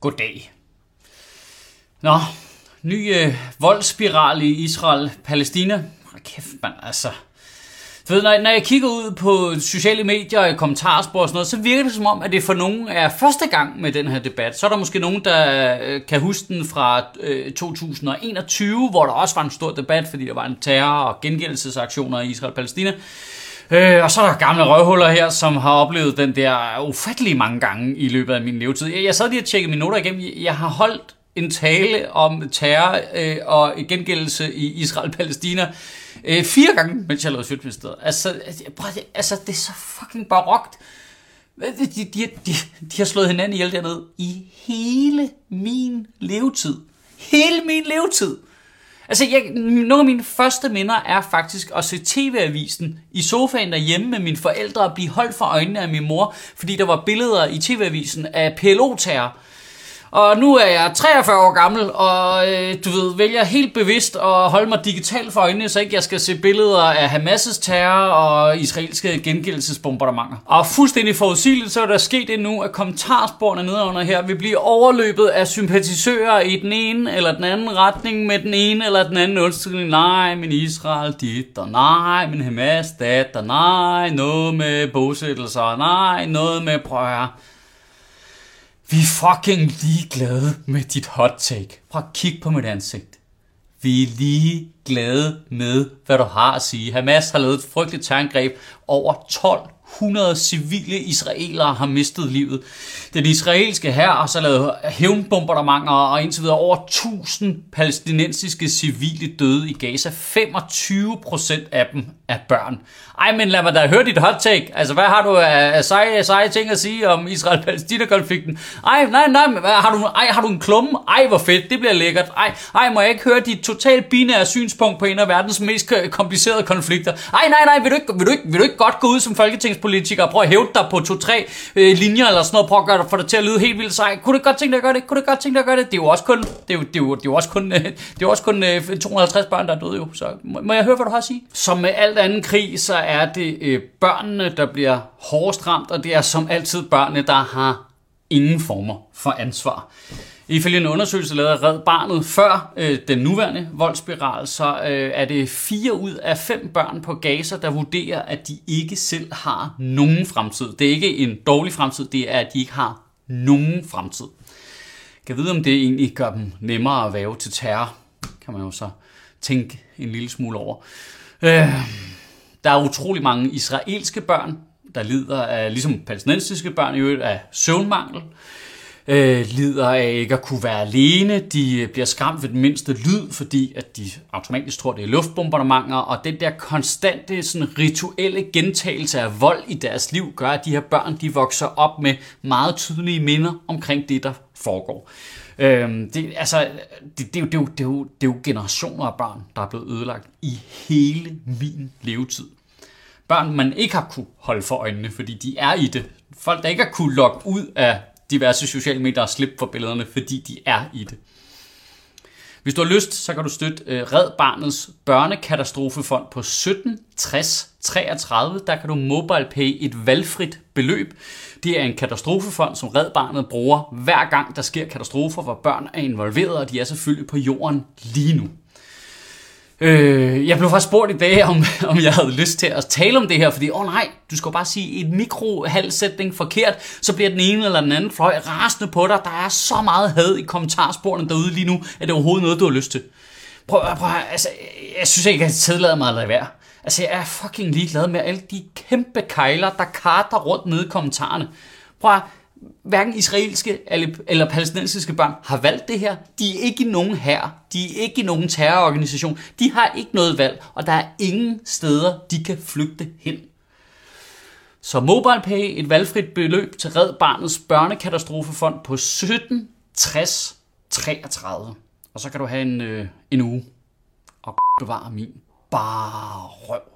Goddag. Nå, ny øh, voldsspiral i Israel-Palæstina. Kæft, mand, altså. Du ved, når, når jeg kigger ud på sociale medier og kommentarspor og sådan noget, så virker det som om, at det for nogen er første gang med den her debat. Så er der måske nogen, der øh, kan huske den fra øh, 2021, hvor der også var en stor debat, fordi der var en terror- og gengældelsesaktioner i Israel-Palæstina. Øh, og så er der gamle røvhuller her, som har oplevet den der ufattelig mange gange i løbet af min levetid. Jeg, jeg sad lige og tjekkede mine noter igennem. Jeg har holdt en tale om terror øh, og gengældelse i Israel-Palæstina øh, fire gange, mens jeg lavede Sjøtministeriet. Altså, altså prøv, altså, det er så fucking barokt. De, de, de, de har slået hinanden ihjel dernede i hele min levetid. Hele min levetid. Altså, jeg, nogle af mine første minder er faktisk at se TV-avisen i sofaen derhjemme med mine forældre og blive holdt for øjnene af min mor, fordi der var billeder i TV-avisen af PLO-terror. Og nu er jeg 43 år gammel, og øh, du ved, vælger helt bevidst at holde mig digitalt for øjnene, så ikke jeg skal se billeder af Hamas' terror og israelske gengældelsesbombardementer. Og fuldstændig forudsigeligt, så er der sket det nu, at kommentarsporene nedenunder her vil blive overløbet af sympatisører i den ene eller den anden retning med den ene eller den anden undskyldning. Nej, men Israel dit, og nej, men Hamas dat, og nej, noget med bosættelser, nej, noget med prøver. Vi er fucking ligeglade med dit hot take. Prøv at kigge på mit ansigt. Vi er lige glade med, hvad du har at sige. Hamas har lavet et frygteligt terrorangreb. Over 100 civile israelere har mistet livet. Den israelske hær har så lavet hævnbombardementer og indtil videre over 1000 palæstinensiske civile døde i Gaza. 25 procent af dem er børn. Ej, men lad mig da høre dit hot take. Altså, hvad har du af seje, seje ting at sige om Israel-Palæstina-konflikten? Ej, nej, nej, hvad, har, du, ej, har du en klumme? Ej, hvor fedt, det bliver lækkert. Ej, ej, må jeg ikke høre dit totalt binære synspunkt på en af verdens mest komplicerede konflikter? Ej, nej, nej, vil du ikke, vil du ikke, vil du ikke godt gå ud som folketings og prøve at hæve dig på to-tre øh, linjer eller sådan noget, prøve at gøre, få dig til at lyde helt vildt sej? Kunne du godt tænke dig at gøre det? Kunne du godt tænke dig at gøre det? Det er jo også kun, det er jo, det er jo, det er jo også kun, det er jo også kun øh, 250 børn, der er døde jo. Så må, må jeg høre, hvad du har at sige? Som med alt anden krig, så er det øh, børnene, der bliver hårdest ramt, og det er som altid børnene, der har ingen former for ansvar. Ifølge en undersøgelse lavet af Red Barnet før øh, den nuværende voldsspiral, så øh, er det fire ud af fem børn på Gaza, der vurderer, at de ikke selv har nogen fremtid. Det er ikke en dårlig fremtid, det er, at de ikke har nogen fremtid. Kan vide, om det egentlig gør dem nemmere at væve til terror, kan man jo så tænke en lille smule over. Øh, der er utrolig mange israelske børn, der lider af, ligesom palæstinensiske børn i øvrigt, af søvnmangel. Øh, lider af ikke at kunne være alene. De øh, bliver skræmt ved den mindste lyd, fordi at de automatisk tror, det er luftbombardementer. Og den der konstante sådan, rituelle gentagelse af vold i deres liv gør, at de her børn de vokser op med meget tydelige minder omkring det, der foregår. Øhm, det, altså, det, det, det, det, det, det, det er jo generationer af børn, der er blevet ødelagt i hele min levetid. Børn, man ikke har kunne holde for øjnene, fordi de er i det. Folk, der ikke har kunne logge ud af diverse sociale medier og slippe for billederne, fordi de er i det. Hvis du har lyst, så kan du støtte øh, Red Barnets børnekatastrofefond på 17 60 33. Der kan du mobile pay et valgfrit beløb. Det er en katastrofefond, som Red Barnet bruger hver gang, der sker katastrofer, hvor børn er involveret, og de er selvfølgelig på jorden lige nu. Øh, jeg blev faktisk spurgt i dag, om, om jeg havde lyst til at tale om det her, fordi, åh oh, nej, du skal bare sige et mikrohalssætning forkert, så bliver den ene eller den anden fløj rasende på dig. Der er så meget had i kommentarsporene derude lige nu, at det er overhovedet noget, du har lyst til. Prøv, prøv altså, jeg synes ikke, at jeg tillader mig at lade være. Altså, jeg er fucking ligeglad med alle de kæmpe kejler, der karter rundt nede i kommentarerne. Prøv at, hverken israelske eller palæstinensiske børn har valgt det her. De er ikke i nogen her. De er ikke i nogen terrororganisation. De har ikke noget valg, og der er ingen steder, de kan flygte hen. Så MobilePay et valgfrit beløb til Red Barnets børnekatastrofefond på 17 60 33. Og så kan du have en, øh, en uge og bevare min bare røv.